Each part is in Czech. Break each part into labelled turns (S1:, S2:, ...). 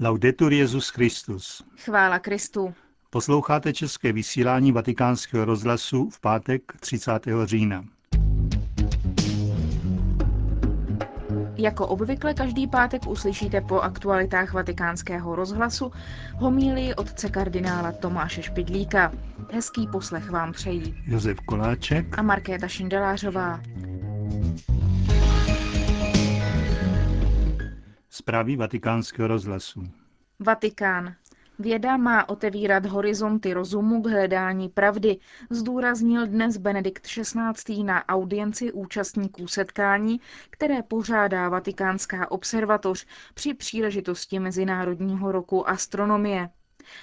S1: Laudetur Jezus Christus.
S2: Chvála Kristu.
S1: Posloucháte české vysílání Vatikánského rozhlasu v pátek 30. října.
S2: Jako obvykle každý pátek uslyšíte po aktualitách vatikánského rozhlasu homílii otce kardinála Tomáše Špidlíka. Hezký poslech vám přejí
S1: Josef Koláček
S2: a Markéta Šindelářová.
S1: Zprávy vatikánského rozhlasu.
S2: Vatikán. Věda má otevírat horizonty rozumu k hledání pravdy, zdůraznil dnes Benedikt XVI. na audienci účastníků setkání, které pořádá Vatikánská observatoř při příležitosti Mezinárodního roku astronomie.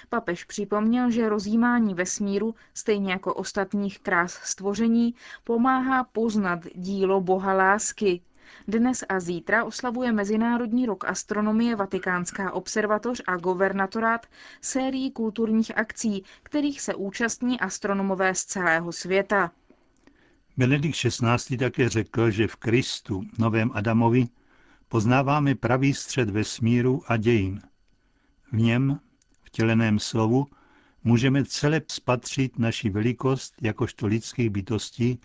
S2: Papež připomněl, že rozjímání vesmíru, stejně jako ostatních krás stvoření, pomáhá poznat dílo Boha lásky, dnes a zítra oslavuje Mezinárodní rok astronomie Vatikánská observatoř a governatorát sérií kulturních akcí, kterých se účastní astronomové z celého světa.
S1: Benedikt XVI. také řekl, že v Kristu, novém Adamovi, poznáváme pravý střed vesmíru a dějin. V něm, vtěleném slovu, můžeme celé spatřit naši velikost jakožto lidských bytostí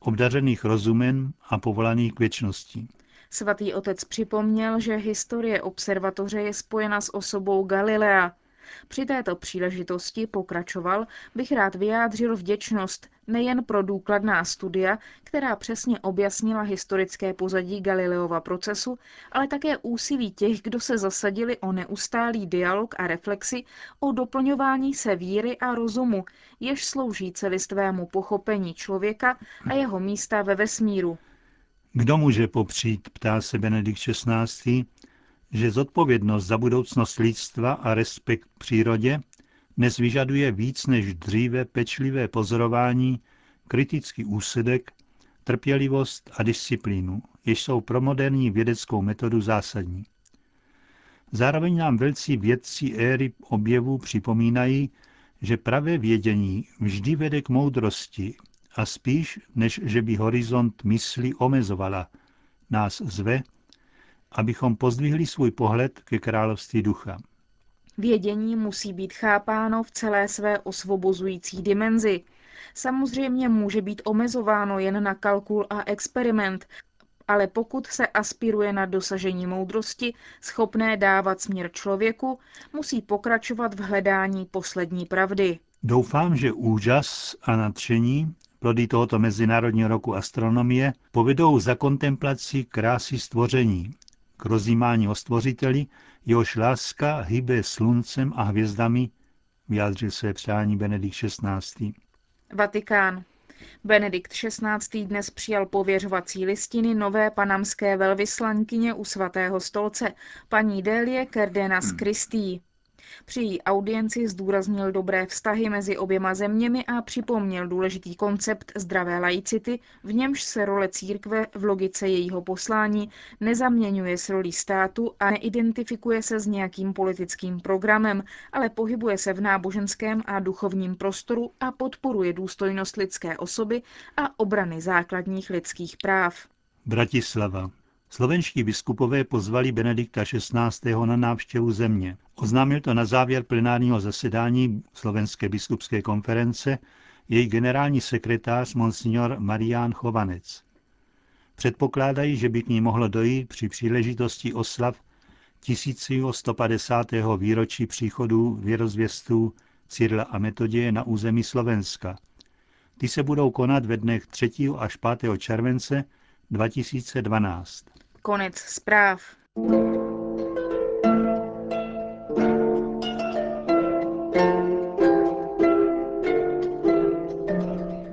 S1: obdařených rozumem a povolaných k věčnosti.
S2: Svatý otec připomněl, že historie observatoře je spojena s osobou Galilea. Při této příležitosti, pokračoval, bych rád vyjádřil vděčnost nejen pro důkladná studia, která přesně objasnila historické pozadí Galileova procesu, ale také úsilí těch, kdo se zasadili o neustálý dialog a reflexi o doplňování se víry a rozumu, jež slouží celistvému pochopení člověka a jeho místa ve vesmíru.
S1: Kdo může popřít, ptá se Benedikt XVI., že zodpovědnost za budoucnost lidstva a respekt k přírodě dnes vyžaduje víc než dříve pečlivé pozorování, kritický úsudek, trpělivost a disciplínu, jež jsou pro moderní vědeckou metodu zásadní. Zároveň nám velcí vědci éry objevů připomínají, že pravé vědění vždy vede k moudrosti a spíš, než že by horizont mysli omezovala, nás zve, abychom pozdvihli svůj pohled ke království ducha.
S2: Vědění musí být chápáno v celé své osvobozující dimenzi. Samozřejmě může být omezováno jen na kalkul a experiment, ale pokud se aspiruje na dosažení moudrosti, schopné dávat směr člověku, musí pokračovat v hledání poslední pravdy.
S1: Doufám, že úžas a nadšení, plody tohoto Mezinárodního roku astronomie, povedou za kontemplací krásy stvoření, k rozjímání o stvořiteli, jehož láska hybe sluncem a hvězdami, vyjádřil své přání Benedikt XVI.
S2: Vatikán. Benedikt XVI. dnes přijal pověřovací listiny nové panamské velvyslankyně u svatého stolce, paní Delie Cardenas Christi. Při její audienci zdůraznil dobré vztahy mezi oběma zeměmi a připomněl důležitý koncept zdravé laicity, v němž se role církve v logice jejího poslání nezaměňuje s rolí státu a neidentifikuje se s nějakým politickým programem, ale pohybuje se v náboženském a duchovním prostoru a podporuje důstojnost lidské osoby a obrany základních lidských práv.
S1: Bratislava. Slovenští biskupové pozvali Benedikta XVI. na návštěvu země. Oznámil to na závěr plenárního zasedání Slovenské biskupské konference její generální sekretář Monsignor Marián Chovanec. Předpokládají, že by k ní mohlo dojít při příležitosti oslav 1150. výročí příchodu věrozvěstů Cyrila a Metoděje na území Slovenska. Ty se budou konat ve dnech 3. až 5. července 2012.
S2: Konec zpráv.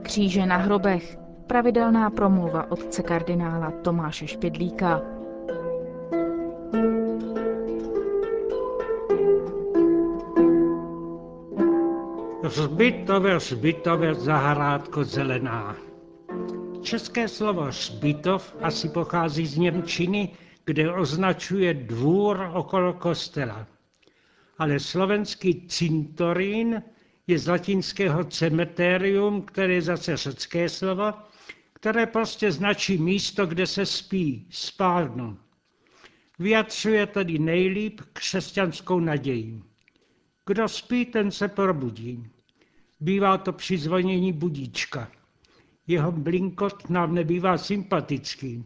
S2: Kříže na hrobech. Pravidelná promluva otce kardinála Tomáše Špidlíka.
S3: Zbytové, zbytové, zahrádko zelená. České slovo Šbitov asi pochází z Němčiny, kde označuje dvůr okolo kostela. Ale slovenský cintorín je z latinského cemeterium, které je zase řecké slovo, které prostě značí místo, kde se spí, spálnu. Vyjadřuje tedy nejlíp křesťanskou naději. Kdo spí, ten se probudí. Bývá to při zvonění budíčka. Jeho blinkot nám nebývá sympatický.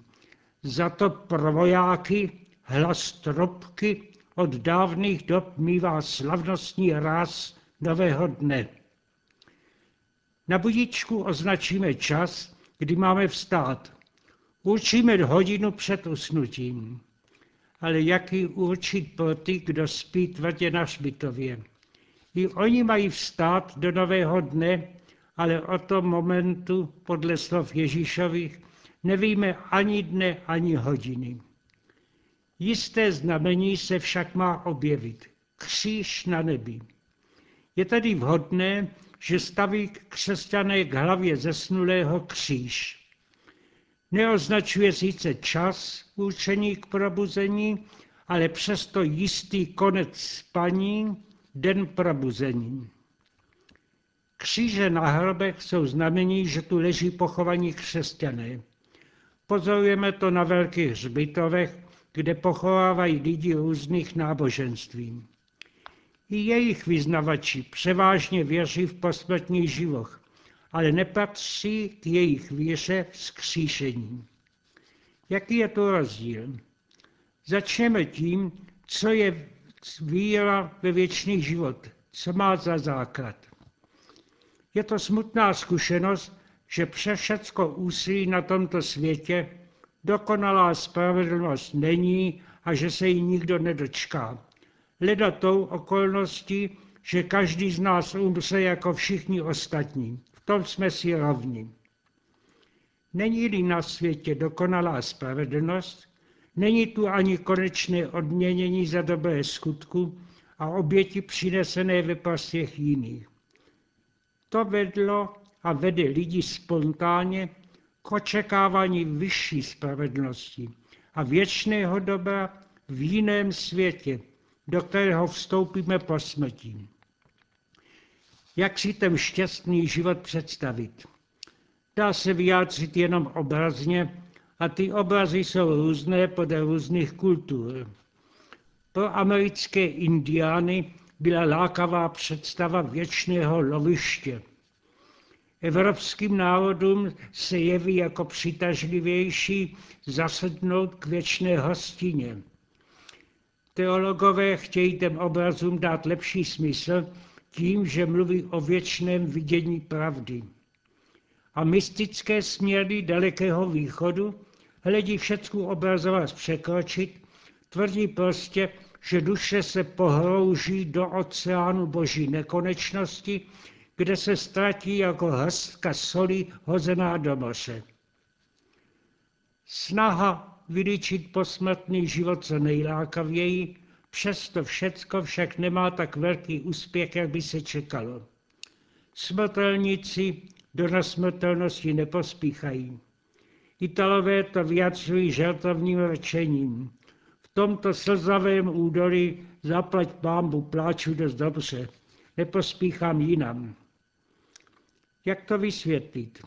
S3: Za to pro vojáky hlas trubky od dávných dob mývá slavnostní ráz nového dne. Na budíčku označíme čas, kdy máme vstát. Určíme hodinu před usnutím. Ale jaký určit pro ty, kdo spí tvrdě na šbitově? I oni mají vstát do nového dne, ale o tom momentu, podle slov Ježíšových, nevíme ani dne, ani hodiny. Jisté znamení se však má objevit. Kříž na nebi. Je tedy vhodné, že staví křesťané k hlavě zesnulého kříž. Neoznačuje sice čas určený k probuzení, ale přesto jistý konec spaní, den probuzení. Kříže na hrobech jsou znamení, že tu leží pochovaní křesťané. Pozorujeme to na velkých hřbitovech, kde pochovávají lidi různých náboženství. I jejich vyznavači převážně věří v posmrtný život, ale nepatří k jejich víře vzkříšení. Jaký je to rozdíl? Začneme tím, co je víra ve věčný život, co má za základ. Je to smutná zkušenost, že přes všecko úsilí na tomto světě dokonalá spravedlnost není a že se jí nikdo nedočká. Leda tou okolností, že každý z nás umře jako všichni ostatní. V tom jsme si rovni. Není-li na světě dokonalá spravedlnost, není tu ani konečné odměnění za dobré skutku a oběti přinesené ve prospěch jiných. To vedlo a vede lidi spontánně k očekávání vyšší spravedlnosti a věčného dobra v jiném světě, do kterého vstoupíme po smrti. Jak si ten šťastný život představit? Dá se vyjádřit jenom obrazně a ty obrazy jsou různé podle různých kultur. Pro americké indiány byla lákavá představa věčného loviště. Evropským národům se jeví jako přitažlivější zasednout k věčné hostině. Teologové chtějí těm obrazům dát lepší smysl tím, že mluví o věčném vidění pravdy. A mystické směry dalekého východu hledí všecku obrazovat překročit, tvrdí prostě, že duše se pohrouží do oceánu boží nekonečnosti, kde se ztratí jako hrstka soli hozená do moře. Snaha vylíčit posmrtný život co nejlákavěji, přesto všecko však nemá tak velký úspěch, jak by se čekalo. Smrtelníci do nasmrtelnosti nepospíchají. Italové to vyjadřují žertovním rčením. Tomto slzavém údolí zaplať pámbu pláču dost dobře. Nepospíchám jinam. Jak to vysvětlit?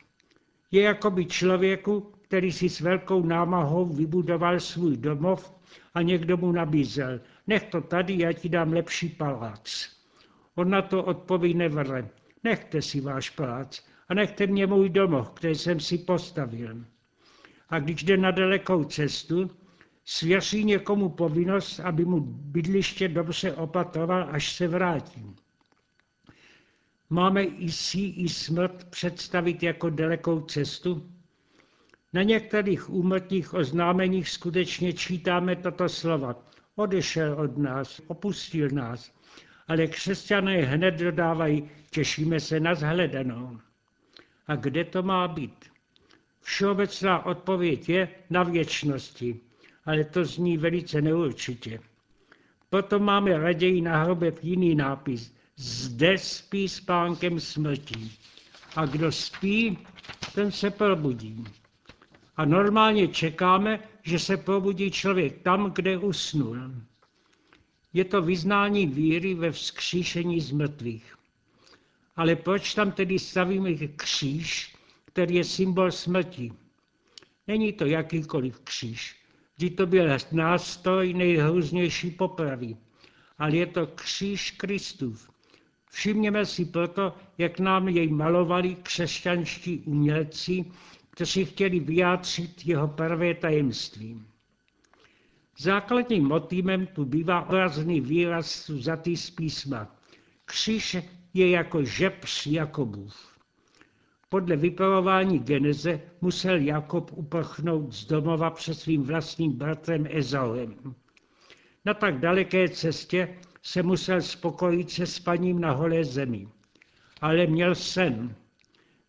S3: Je jako by člověku, který si s velkou námahou vybudoval svůj domov a někdo mu nabízel, nech to tady, já ti dám lepší palác. On na to odpoví nevere, nechte si váš palác a nechte mě můj domov, který jsem si postavil. A když jde na dalekou cestu, svěří někomu povinnost, aby mu bydliště dobře opatroval, až se vrátí. Máme i si i smrt představit jako dalekou cestu? Na některých úmrtních oznámeních skutečně čítáme tato slova. Odešel od nás, opustil nás. Ale křesťané hned dodávají, těšíme se na zhledanou. A kde to má být? Všeobecná odpověď je na věčnosti, ale to zní velice neurčitě. Proto máme raději na hrobech jiný nápis. Zde spí spánkem smrti. A kdo spí, ten se probudí. A normálně čekáme, že se probudí člověk tam, kde usnul. Je to vyznání víry ve vzkříšení z mrtvých. Ale proč tam tedy stavíme kříž, který je symbol smrti? Není to jakýkoliv kříž. Vždy to byl nástroj nejhrůznější popravy. Ale je to kříž Kristův. Všimněme si proto, jak nám jej malovali křesťanští umělci, kteří chtěli vyjádřit jeho prvé tajemství. Základním motivem tu bývá obrazný výraz vzatý z písma. Kříž je jako žebř Jakobův. Podle vypravování Geneze musel Jakob uprchnout z domova před svým vlastním bratrem Ezauem. Na tak daleké cestě se musel spokojit se spaním na holé zemi. Ale měl sen.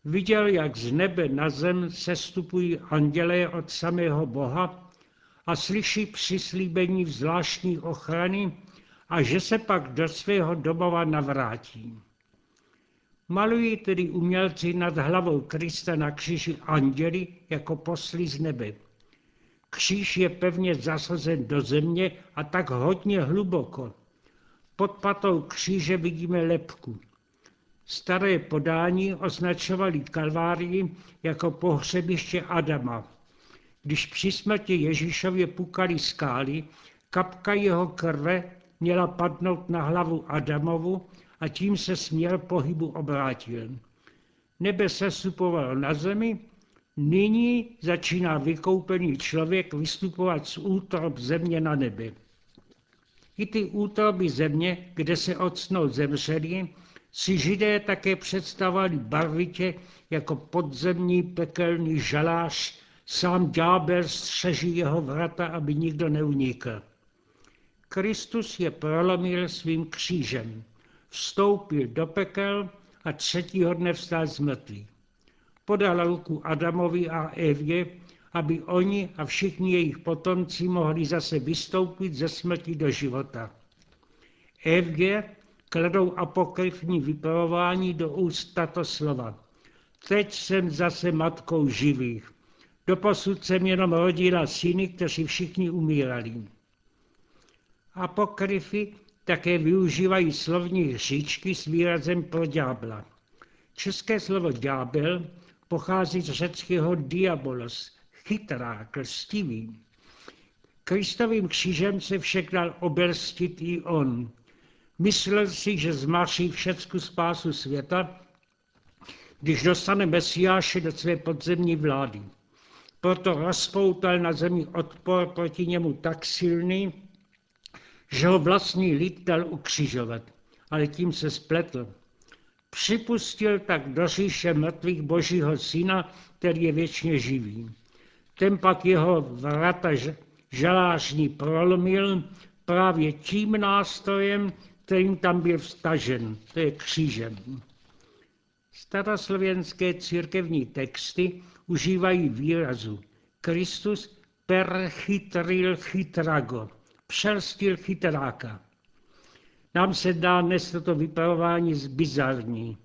S3: Viděl, jak z nebe na zem sestupují andělé od samého Boha a slyší přislíbení zvláštní ochrany a že se pak do svého domova navrátí. Malují tedy umělci nad hlavou Krista na kříži anděli jako posly z nebe. Kříž je pevně zasazen do země a tak hodně hluboko. Pod patou kříže vidíme lepku. Staré podání označovali Kalvárii jako pohřebiště Adama. Když při smrti Ježíšově pukali skály, kapka jeho krve měla padnout na hlavu Adamovu a tím se směr pohybu obrátil. Nebe se supovalo na zemi, nyní začíná vykoupený člověk vystupovat z útrob země na nebe. I ty útroby země, kde se odsnou zemřeli, si židé také představovali barvitě jako podzemní pekelný žalář, sám ďábel střeží jeho vrata, aby nikdo neunikl. Kristus je prolomil svým křížem vstoupil do pekel a třetího dne vstal z mrtvých. Podal ruku Adamovi a Evě, aby oni a všichni jejich potomci mohli zase vystoupit ze smrti do života. Evě kladou apokryfní vypravování do úst tato slova. Teď jsem zase matkou živých. Doposud jsem jenom rodila syny, kteří všichni umírali. Apokryfy také využívají slovní hříčky s výrazem pro ďábla. České slovo ďábel pochází z řeckého diabolos, chytrák, lstivý. Kristovým křížem se však dal oberstit i on. Myslel si, že zmaří všecku spásu světa, když dostane Mesiáše do své podzemní vlády. Proto rozpoutal na zemi odpor proti němu tak silný, že ho vlastní lid dal ukřižovat, ale tím se spletl. Připustil tak do říše mrtvých božího syna, který je věčně živý. Ten pak jeho vrata žalářní prolomil právě tím nástrojem, kterým tam byl vstažen, to je křížem. Staroslovenské církevní texty užívají výrazu Kristus perchytril chytrago, přelstil chytráka. Nám se dá dnes toto vypravování bizarní.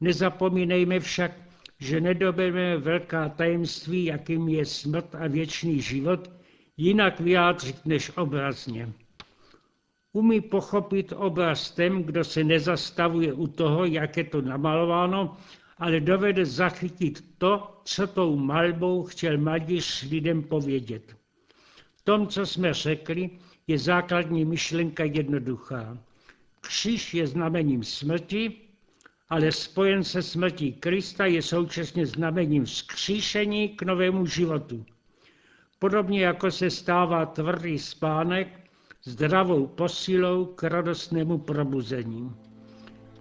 S3: Nezapomínejme však, že nedobeme velká tajemství, jakým je smrt a věčný život, jinak vyjádřit než obrazně. Umí pochopit obraz ten, kdo se nezastavuje u toho, jak je to namalováno, ale dovede zachytit to, co tou malbou chtěl malíř lidem povědět. V tom, co jsme řekli, je základní myšlenka jednoduchá. Kříž je znamením smrti, ale spojen se smrtí Krista je současně znamením vzkříšení k novému životu. Podobně jako se stává tvrdý spánek zdravou posilou k radostnému probuzení.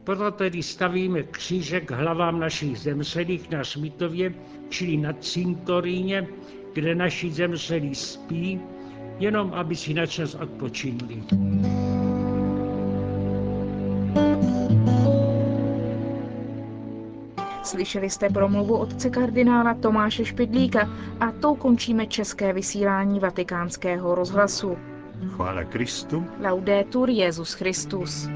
S3: Proto tedy stavíme křížek hlavám našich zemřelých na Šmitově, čili na cintoríně, kde naši zemřelí spí jenom aby si na čas odpočinuli.
S2: Slyšeli jste promluvu otce kardinála Tomáše Špidlíka a tou končíme české vysílání vatikánského rozhlasu.
S1: Chvála Kristu.
S2: Laudetur Jezus Christus.